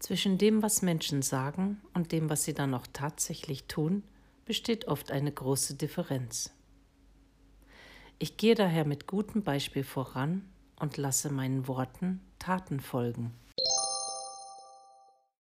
Zwischen dem, was Menschen sagen und dem, was sie dann auch tatsächlich tun, besteht oft eine große Differenz. Ich gehe daher mit gutem Beispiel voran und lasse meinen Worten Taten folgen.